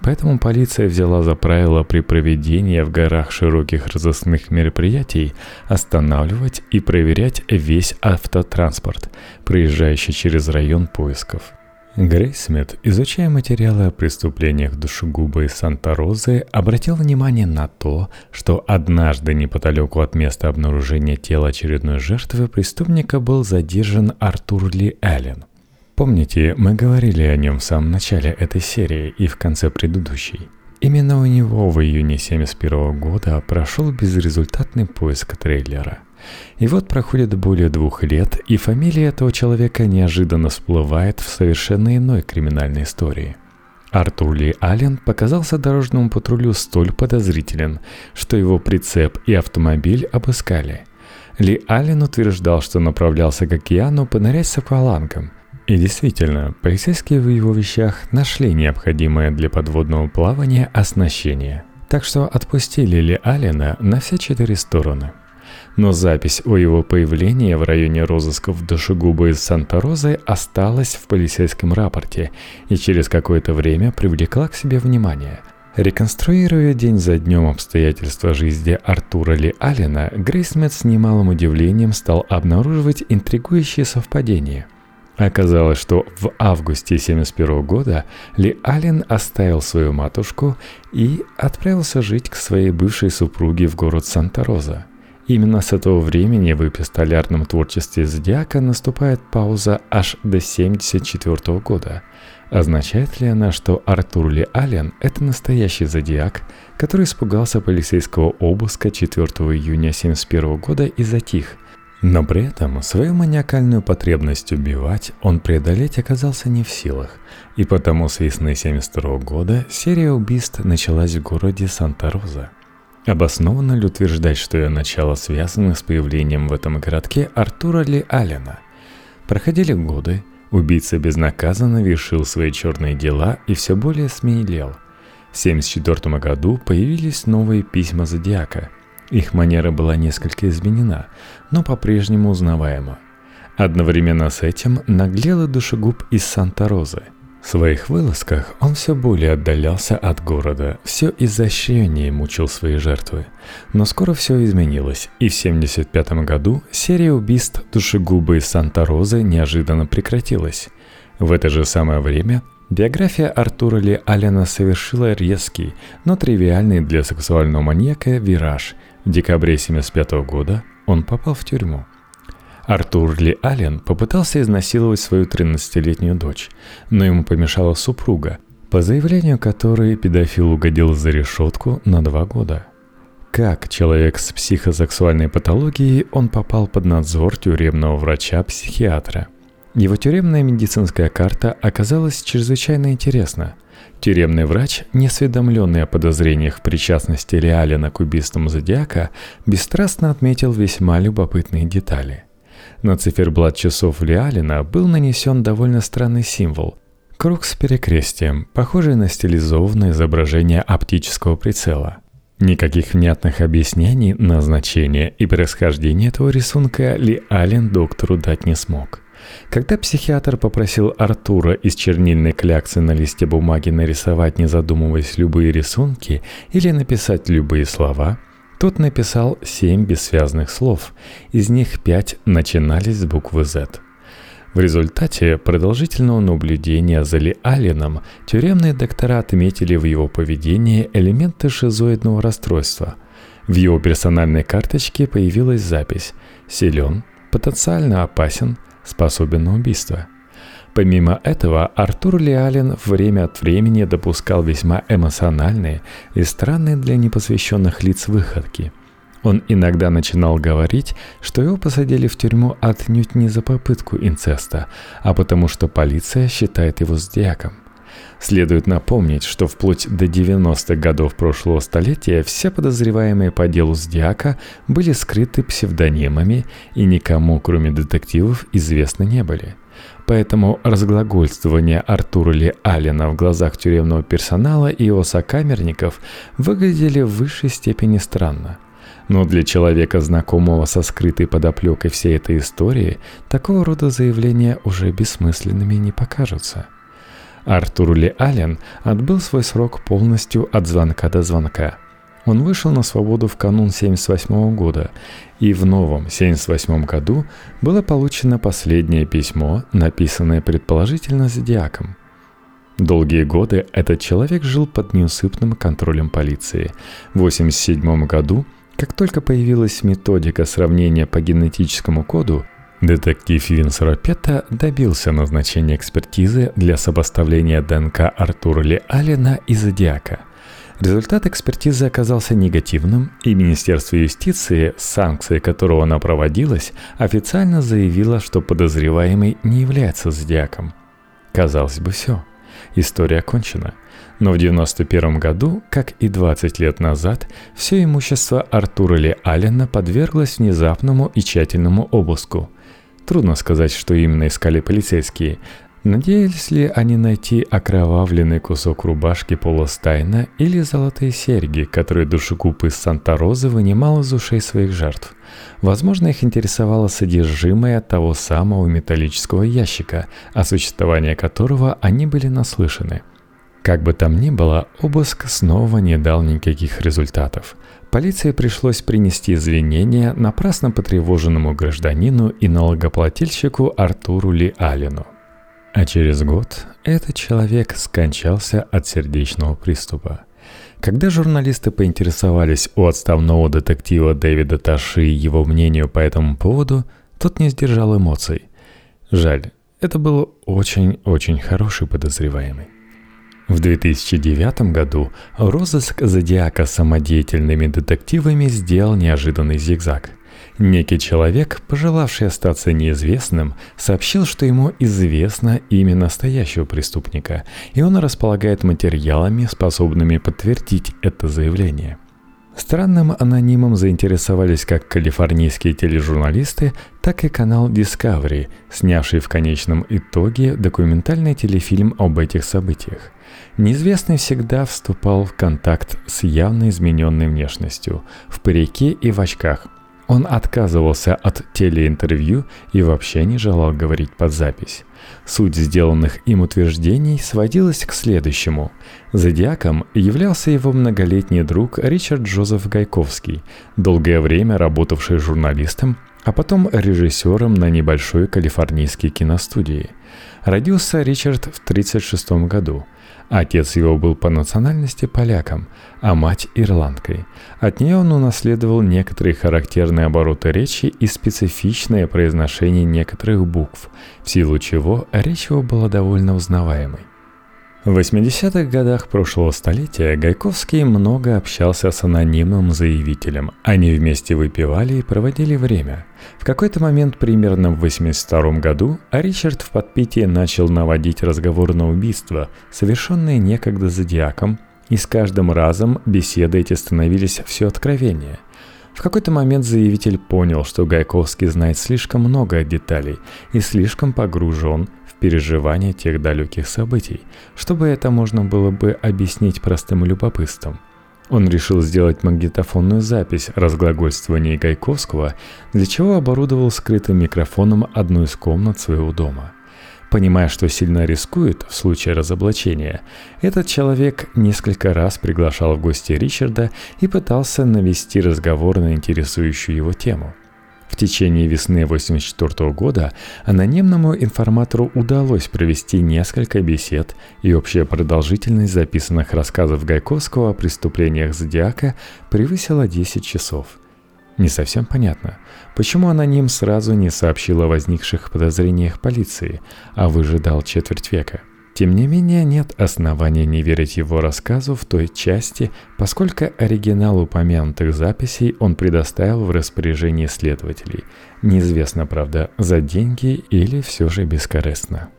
Поэтому полиция взяла за правило при проведении в горах широких разыскных мероприятий останавливать и проверять весь автотранспорт, проезжающий через район поисков – Грейсмит, изучая материалы о преступлениях душегуба из Санта-Розы, обратил внимание на то, что однажды неподалеку от места обнаружения тела очередной жертвы преступника был задержан Артур Ли Эллен. Помните, мы говорили о нем в самом начале этой серии и в конце предыдущей. Именно у него в июне 1971 года прошел безрезультатный поиск трейлера. И вот проходит более двух лет, и фамилия этого человека неожиданно всплывает в совершенно иной криминальной истории. Артур Ли Аллен показался дорожному патрулю столь подозрителен, что его прицеп и автомобиль обыскали. Ли Аллен утверждал, что направлялся к океану понырять с аквалангом. И действительно, полицейские в его вещах нашли необходимое для подводного плавания оснащение. Так что отпустили Ли Аллена на все четыре стороны – но запись о его появлении в районе розысков душегуба из Санта-Розы осталась в полицейском рапорте и через какое-то время привлекла к себе внимание. Реконструируя день за днем обстоятельства жизни Артура Ли Аллена, Грейсмит с немалым удивлением стал обнаруживать интригующие совпадения – Оказалось, что в августе 1971 года Ли Аллен оставил свою матушку и отправился жить к своей бывшей супруге в город Санта-Роза. Именно с этого времени в эпистолярном творчестве Зодиака наступает пауза аж до 1974 года. Означает ли она, что Артур Ли Аллен – это настоящий зодиак, который испугался полицейского обыска 4 июня 1971 года и затих? Но при этом свою маниакальную потребность убивать он преодолеть оказался не в силах, и потому с весны 1972 года серия убийств началась в городе Санта-Роза – Обоснованно ли утверждать, что ее начало связано с появлением в этом городке Артура Ли Аллена? Проходили годы, убийца безнаказанно вершил свои черные дела и все более смелел. В 1974 году появились новые письма Зодиака. Их манера была несколько изменена, но по-прежнему узнаваема. Одновременно с этим наглел и душегуб из Санта-Розы – в своих вылазках он все более отдалялся от города, все изощреннее мучил свои жертвы. Но скоро все изменилось, и в 1975 году серия убийств душегубы из Санта-Розы неожиданно прекратилась. В это же самое время биография Артура Ли Аллена совершила резкий, но тривиальный для сексуального маньяка вираж. В декабре 1975 года он попал в тюрьму. Артур Ли Аллен попытался изнасиловать свою 13-летнюю дочь, но ему помешала супруга, по заявлению которой педофил угодил за решетку на два года. Как человек с психосексуальной патологией он попал под надзор тюремного врача-психиатра. Его тюремная медицинская карта оказалась чрезвычайно интересна. Тюремный врач, неосведомленный о подозрениях в причастности Лиалина к убийствам Зодиака, бесстрастно отметил весьма любопытные детали. На циферблат часов Лиалина был нанесен довольно странный символ – круг с перекрестием, похожий на стилизованное изображение оптического прицела. Никаких внятных объяснений назначения и происхождения этого рисунка Ли Аллен доктору дать не смог. Когда психиатр попросил Артура из чернильной кляксы на листе бумаги нарисовать, не задумываясь, любые рисунки или написать любые слова – тот написал семь бессвязных слов, из них пять начинались с буквы «З». В результате продолжительного наблюдения за Ли Алленом тюремные доктора отметили в его поведении элементы шизоидного расстройства. В его персональной карточке появилась запись «Силен», «Потенциально опасен», способен на убийство. Помимо этого, Артур Лиален время от времени допускал весьма эмоциональные и странные для непосвященных лиц выходки. Он иногда начинал говорить, что его посадили в тюрьму отнюдь не за попытку инцеста, а потому что полиция считает его зодиаком. Следует напомнить, что вплоть до 90-х годов прошлого столетия все подозреваемые по делу Зодиака были скрыты псевдонимами и никому, кроме детективов, известны не были. Поэтому разглагольствование Артура Ли Аллена в глазах тюремного персонала и его сокамерников выглядели в высшей степени странно. Но для человека, знакомого со скрытой подоплекой всей этой истории, такого рода заявления уже бессмысленными не покажутся – Артур Ли Аллен отбыл свой срок полностью от звонка до звонка. Он вышел на свободу в канун 1978 года, и в новом 1978 году было получено последнее письмо, написанное предположительно Зодиаком. Долгие годы этот человек жил под неусыпным контролем полиции. В 1987 году, как только появилась методика сравнения по генетическому коду, Детектив Винс Ропетта добился назначения экспертизы для сопоставления ДНК Артура Ли Аллена и Зодиака. Результат экспертизы оказался негативным, и Министерство юстиции, санкцией которого она проводилась, официально заявило, что подозреваемый не является Зодиаком. Казалось бы, все. История окончена. Но в 1991 году, как и 20 лет назад, все имущество Артура Ли Аллена подверглось внезапному и тщательному обыску – Трудно сказать, что именно искали полицейские. Надеялись ли они найти окровавленный кусок рубашки Пола Стайна или золотые серьги, которые душегуб из Санта-Розы вынимал из ушей своих жертв? Возможно, их интересовало содержимое того самого металлического ящика, о существовании которого они были наслышаны – как бы там ни было, обыск снова не дал никаких результатов. Полиции пришлось принести извинения напрасно потревоженному гражданину и налогоплательщику Артуру Ли Алину. А через год этот человек скончался от сердечного приступа. Когда журналисты поинтересовались у отставного детектива Дэвида Таши его мнению по этому поводу, тот не сдержал эмоций. Жаль, это был очень-очень хороший подозреваемый. В 2009 году розыск Зодиака самодеятельными детективами сделал неожиданный зигзаг. Некий человек, пожелавший остаться неизвестным, сообщил, что ему известно имя настоящего преступника, и он располагает материалами, способными подтвердить это заявление – Странным анонимом заинтересовались как калифорнийские тележурналисты, так и канал Discovery, снявший в конечном итоге документальный телефильм об этих событиях. Неизвестный всегда вступал в контакт с явно измененной внешностью, в парике и в очках. Он отказывался от телеинтервью и вообще не желал говорить под запись. Суть сделанных им утверждений сводилась к следующему. Зодиаком являлся его многолетний друг Ричард Джозеф Гайковский, долгое время работавший журналистом, а потом режиссером на небольшой калифорнийской киностудии. Родился Ричард в 1936 году – Отец его был по национальности поляком, а мать – ирландкой. От нее он унаследовал некоторые характерные обороты речи и специфичное произношение некоторых букв, в силу чего речь его была довольно узнаваемой. В 80-х годах прошлого столетия Гайковский много общался с анонимным заявителем. Они вместе выпивали и проводили время. В какой-то момент, примерно в 82 году, Ричард в подпитии начал наводить разговор на убийство, совершенное некогда зодиаком, и с каждым разом беседы эти становились все откровеннее. В какой-то момент заявитель понял, что Гайковский знает слишком много деталей и слишком погружен переживания тех далеких событий, чтобы это можно было бы объяснить простым любопытством. Он решил сделать магнитофонную запись разглагольствования Гайковского, для чего оборудовал скрытым микрофоном одну из комнат своего дома. Понимая, что сильно рискует в случае разоблачения, этот человек несколько раз приглашал в гости Ричарда и пытался навести разговор на интересующую его тему – в течение весны 1984 года анонимному информатору удалось провести несколько бесед, и общая продолжительность записанных рассказов Гайковского о преступлениях Зодиака превысила 10 часов. Не совсем понятно, почему аноним сразу не сообщил о возникших подозрениях полиции, а выжидал четверть века. Тем не менее, нет основания не верить его рассказу в той части, поскольку оригинал упомянутых записей он предоставил в распоряжение следователей. Неизвестно, правда, за деньги или все же бескорыстно.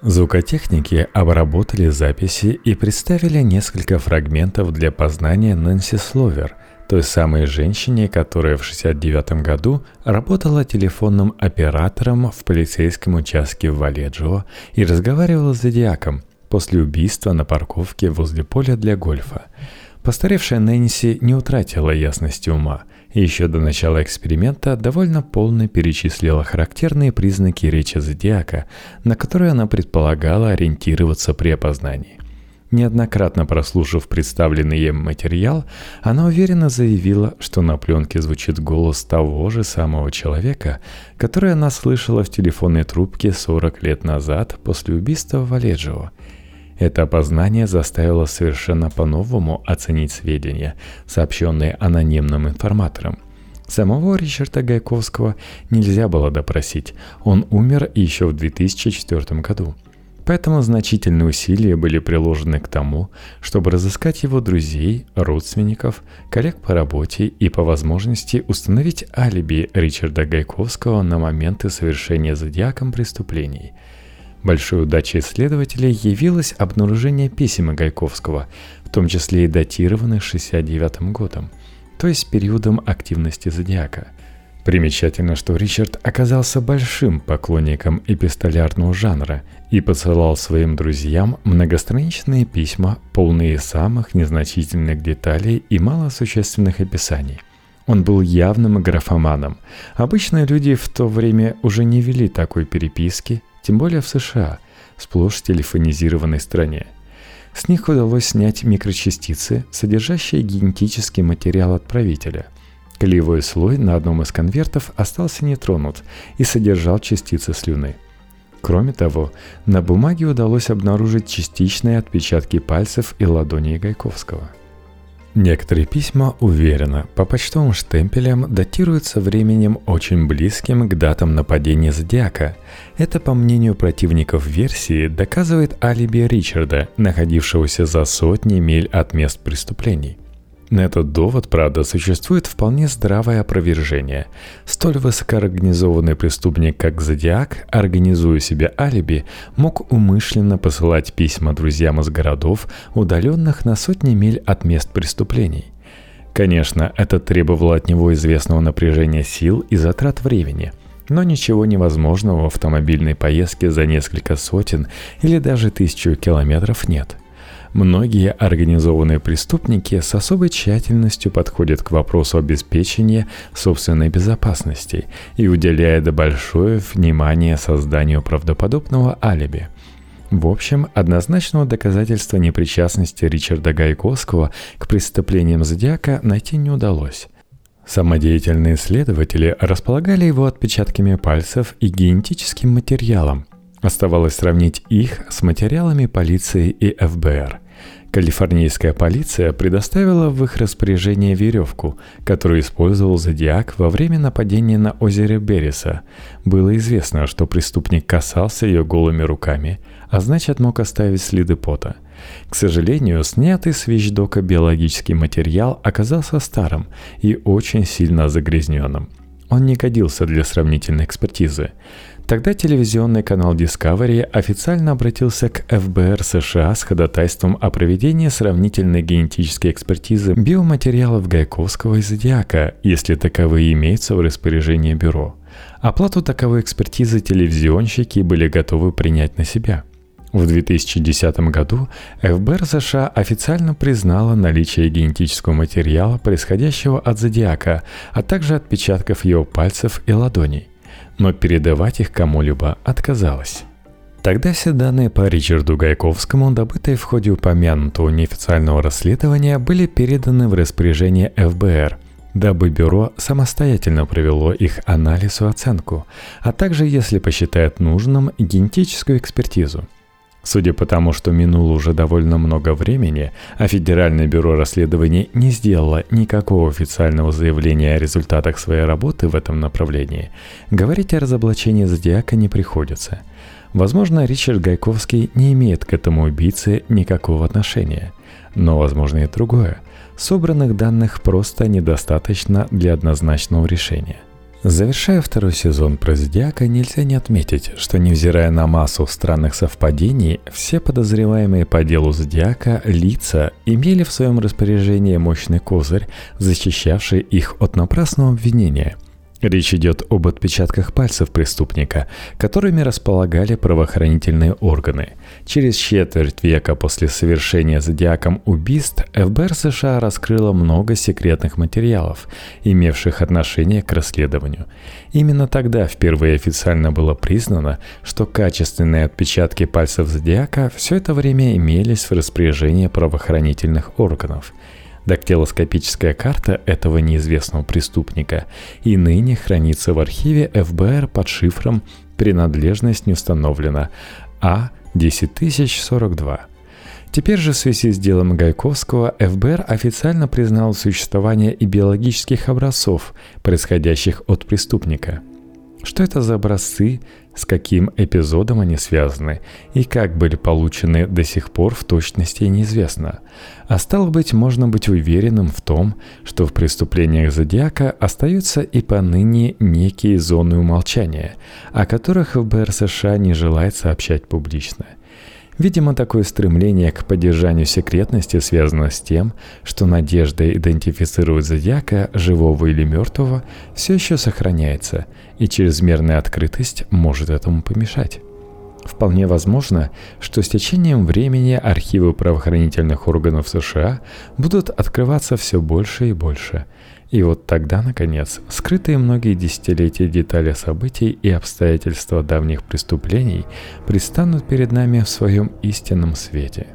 Звукотехники обработали записи и представили несколько фрагментов для познания Нэнси Словер, той самой женщине, которая в 1969 году работала телефонным оператором в полицейском участке в Валеджио и разговаривала с Зодиаком после убийства на парковке возле поля для гольфа. Постаревшая Нэнси не утратила ясности ума и еще до начала эксперимента довольно полно перечислила характерные признаки речи Зодиака, на которые она предполагала ориентироваться при опознании. Неоднократно прослушав представленный ей материал, она уверенно заявила, что на пленке звучит голос того же самого человека, который она слышала в телефонной трубке 40 лет назад после убийства Валеджио. Это опознание заставило совершенно по-новому оценить сведения, сообщенные анонимным информатором. Самого Ричарда Гайковского нельзя было допросить, он умер еще в 2004 году – Поэтому значительные усилия были приложены к тому, чтобы разыскать его друзей, родственников, коллег по работе и по возможности установить алиби Ричарда Гайковского на моменты совершения зодиаком преступлений. Большой удачей исследователей явилось обнаружение писем Гайковского, в том числе и датированных 69 годом, то есть периодом активности зодиака – Примечательно, что Ричард оказался большим поклонником эпистолярного жанра и посылал своим друзьям многостраничные письма, полные самых незначительных деталей и малосущественных описаний. Он был явным графоманом. Обычные люди в то время уже не вели такой переписки, тем более в США, сплошь телефонизированной стране. С них удалось снять микрочастицы, содержащие генетический материал отправителя – Клеевой слой на одном из конвертов остался нетронут и содержал частицы слюны. Кроме того, на бумаге удалось обнаружить частичные отпечатки пальцев и ладоней Гайковского. Некоторые письма уверенно по почтовым штемпелям датируются временем очень близким к датам нападения Зодиака. Это, по мнению противников версии, доказывает алиби Ричарда, находившегося за сотни миль от мест преступлений – этот довод, правда, существует вполне здравое опровержение. Столь высокоорганизованный преступник, как Зодиак, организуя себе алиби, мог умышленно посылать письма друзьям из городов, удаленных на сотни миль от мест преступлений. Конечно, это требовало от него известного напряжения сил и затрат времени – но ничего невозможного в автомобильной поездке за несколько сотен или даже тысячу километров нет – Многие организованные преступники с особой тщательностью подходят к вопросу обеспечения собственной безопасности и уделяют большое внимание созданию правдоподобного алиби. В общем, однозначного доказательства непричастности Ричарда Гайковского к преступлениям Зодиака найти не удалось. Самодеятельные следователи располагали его отпечатками пальцев и генетическим материалом. Оставалось сравнить их с материалами полиции и ФБР – Калифорнийская полиция предоставила в их распоряжение веревку, которую использовал Зодиак во время нападения на озере Береса. Было известно, что преступник касался ее голыми руками, а значит мог оставить следы пота. К сожалению, снятый с вещдока биологический материал оказался старым и очень сильно загрязненным. Он не годился для сравнительной экспертизы. Тогда телевизионный канал Discovery официально обратился к ФБР США с ходатайством о проведении сравнительной генетической экспертизы биоматериалов Гайковского и Зодиака, если таковые имеются в распоряжении бюро. Оплату таковой экспертизы телевизионщики были готовы принять на себя. В 2010 году ФБР США официально признала наличие генетического материала, происходящего от зодиака, а также отпечатков его пальцев и ладоней но передавать их кому-либо отказалась. Тогда все данные по Ричарду Гайковскому, добытые в ходе упомянутого неофициального расследования, были переданы в распоряжение ФБР, дабы бюро самостоятельно провело их анализ и оценку, а также, если посчитает нужным, генетическую экспертизу. Судя по тому, что минуло уже довольно много времени, а Федеральное бюро расследований не сделало никакого официального заявления о результатах своей работы в этом направлении, говорить о разоблачении Зодиака не приходится. Возможно, Ричард Гайковский не имеет к этому убийце никакого отношения. Но возможно и другое. Собранных данных просто недостаточно для однозначного решения. Завершая второй сезон про Зодиака, нельзя не отметить, что невзирая на массу странных совпадений, все подозреваемые по делу Зодиака лица имели в своем распоряжении мощный козырь, защищавший их от напрасного обвинения – Речь идет об отпечатках пальцев преступника, которыми располагали правоохранительные органы. Через четверть века после совершения зодиаком убийств ФБР США раскрыло много секретных материалов, имевших отношение к расследованию. Именно тогда впервые официально было признано, что качественные отпечатки пальцев зодиака все это время имелись в распоряжении правоохранительных органов – Дактилоскопическая карта этого неизвестного преступника и ныне хранится в архиве ФБР под шифром «Принадлежность не установлена А-10042». Теперь же в связи с делом Гайковского ФБР официально признал существование и биологических образцов, происходящих от преступника – что это за образцы, с каким эпизодом они связаны и как были получены до сих пор в точности неизвестно. А стало быть, можно быть уверенным в том, что в преступлениях Зодиака остаются и поныне некие зоны умолчания, о которых ФБР США не желает сообщать публично – Видимо, такое стремление к поддержанию секретности связано с тем, что надежда идентифицировать зодиака, живого или мертвого, все еще сохраняется, и чрезмерная открытость может этому помешать. Вполне возможно, что с течением времени архивы правоохранительных органов США будут открываться все больше и больше – и вот тогда, наконец, скрытые многие десятилетия детали событий и обстоятельства давних преступлений предстанут перед нами в своем истинном свете.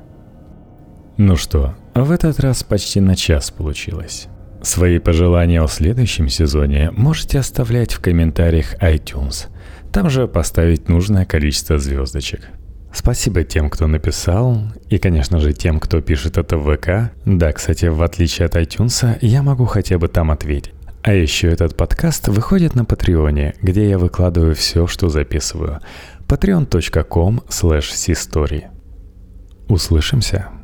Ну что, в этот раз почти на час получилось. Свои пожелания о следующем сезоне можете оставлять в комментариях iTunes. Там же поставить нужное количество звездочек – Спасибо тем, кто написал, и, конечно же, тем, кто пишет это в ВК. Да, кстати, в отличие от iTunes, я могу хотя бы там ответить. А еще этот подкаст выходит на Патреоне, где я выкладываю все, что записываю. patreon.com slash Услышимся!